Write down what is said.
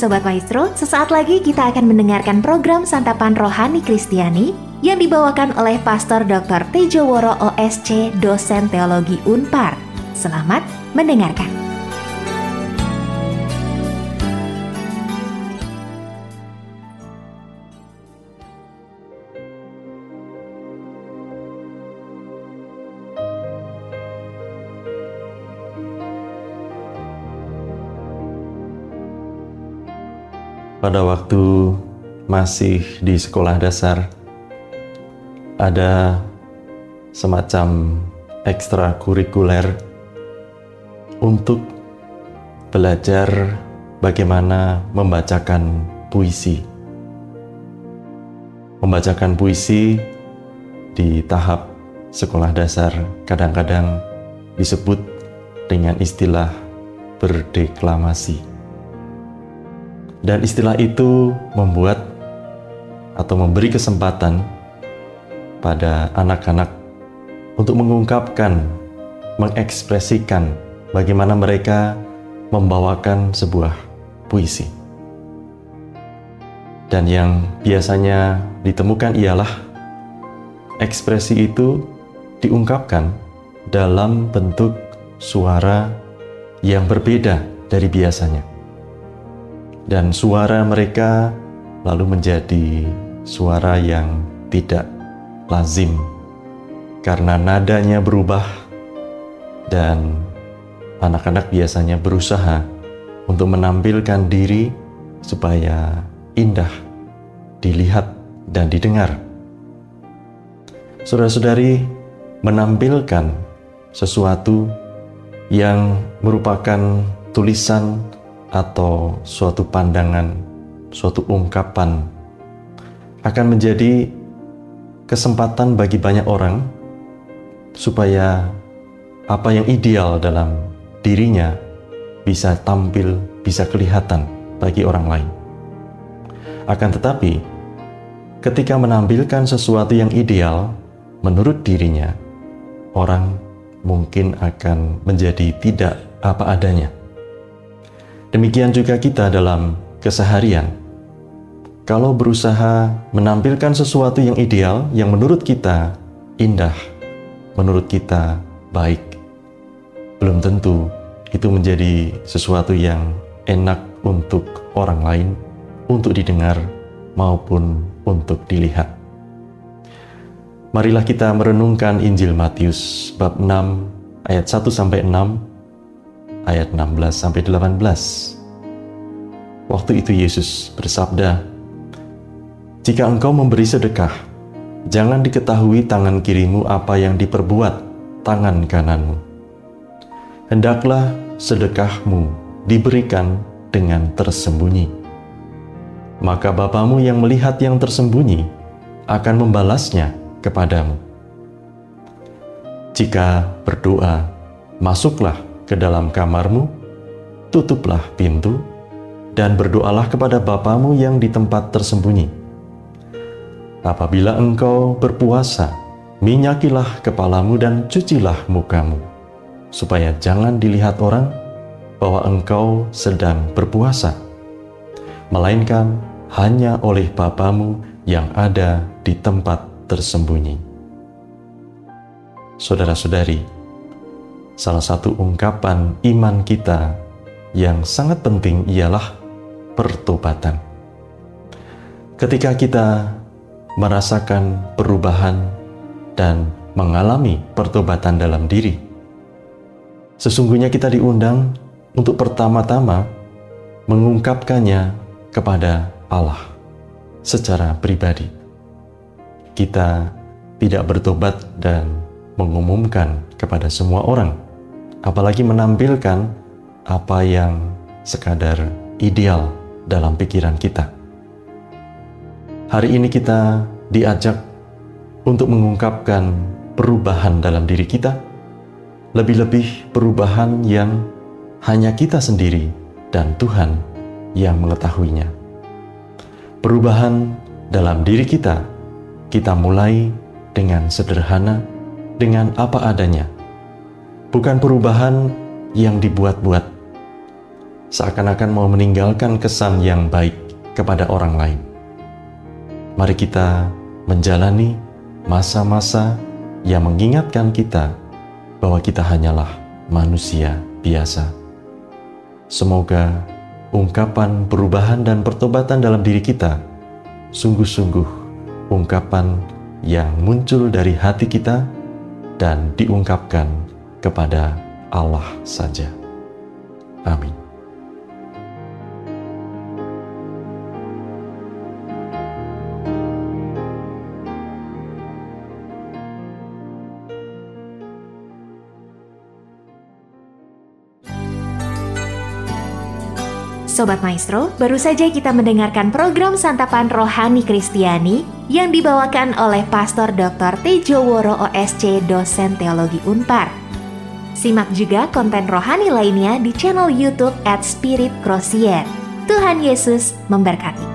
Sobat Maestro, sesaat lagi kita akan mendengarkan program Santapan Rohani Kristiani yang dibawakan oleh Pastor Dr. Tejo Woro OSC, dosen teologi UNPAR. Selamat mendengarkan. Pada waktu masih di sekolah dasar ada semacam ekstrakurikuler untuk belajar bagaimana membacakan puisi. Membacakan puisi di tahap sekolah dasar kadang-kadang disebut dengan istilah berdeklamasi. Dan istilah itu membuat atau memberi kesempatan pada anak-anak untuk mengungkapkan, mengekspresikan bagaimana mereka membawakan sebuah puisi. Dan yang biasanya ditemukan ialah ekspresi itu diungkapkan dalam bentuk suara yang berbeda dari biasanya dan suara mereka lalu menjadi suara yang tidak lazim karena nadanya berubah dan anak-anak biasanya berusaha untuk menampilkan diri supaya indah dilihat dan didengar. Saudara-saudari menampilkan sesuatu yang merupakan tulisan atau suatu pandangan, suatu ungkapan akan menjadi kesempatan bagi banyak orang supaya apa yang ideal dalam dirinya bisa tampil, bisa kelihatan bagi orang lain. Akan tetapi, ketika menampilkan sesuatu yang ideal menurut dirinya, orang mungkin akan menjadi tidak apa adanya Demikian juga kita dalam keseharian. Kalau berusaha menampilkan sesuatu yang ideal, yang menurut kita indah, menurut kita baik, belum tentu itu menjadi sesuatu yang enak untuk orang lain, untuk didengar, maupun untuk dilihat. Marilah kita merenungkan Injil Matius bab 6 ayat 1 sampai 6 ayat 16 sampai 18. Waktu itu Yesus bersabda, "Jika engkau memberi sedekah, jangan diketahui tangan kirimu apa yang diperbuat tangan kananmu. Hendaklah sedekahmu diberikan dengan tersembunyi. Maka Bapamu yang melihat yang tersembunyi akan membalasnya kepadamu. Jika berdoa, masuklah ke dalam kamarmu, tutuplah pintu, dan berdoalah kepada Bapamu yang di tempat tersembunyi. Apabila engkau berpuasa, minyakilah kepalamu dan cucilah mukamu, supaya jangan dilihat orang bahwa engkau sedang berpuasa, melainkan hanya oleh Bapamu yang ada di tempat tersembunyi. Saudara-saudari, salah satu ungkapan iman kita yang sangat penting ialah pertobatan. Ketika kita merasakan perubahan dan mengalami pertobatan dalam diri, sesungguhnya kita diundang untuk pertama-tama mengungkapkannya kepada Allah secara pribadi. Kita tidak bertobat dan mengumumkan kepada semua orang apalagi menampilkan apa yang sekadar ideal dalam pikiran kita. Hari ini kita diajak untuk mengungkapkan perubahan dalam diri kita, lebih-lebih perubahan yang hanya kita sendiri dan Tuhan yang mengetahuinya. Perubahan dalam diri kita, kita mulai dengan sederhana, dengan apa adanya bukan perubahan yang dibuat-buat, seakan-akan mau meninggalkan kesan yang baik kepada orang lain. Mari kita menjalani masa-masa yang mengingatkan kita bahwa kita hanyalah manusia biasa. Semoga ungkapan perubahan dan pertobatan dalam diri kita sungguh-sungguh ungkapan yang muncul dari hati kita dan diungkapkan kepada Allah saja. Amin. Sobat Maestro, baru saja kita mendengarkan program Santapan Rohani Kristiani yang dibawakan oleh Pastor Dr. Tejo Woro OSC, dosen teologi Unpar. Simak juga konten rohani lainnya di channel YouTube at Spirit Crosier. Tuhan Yesus memberkati.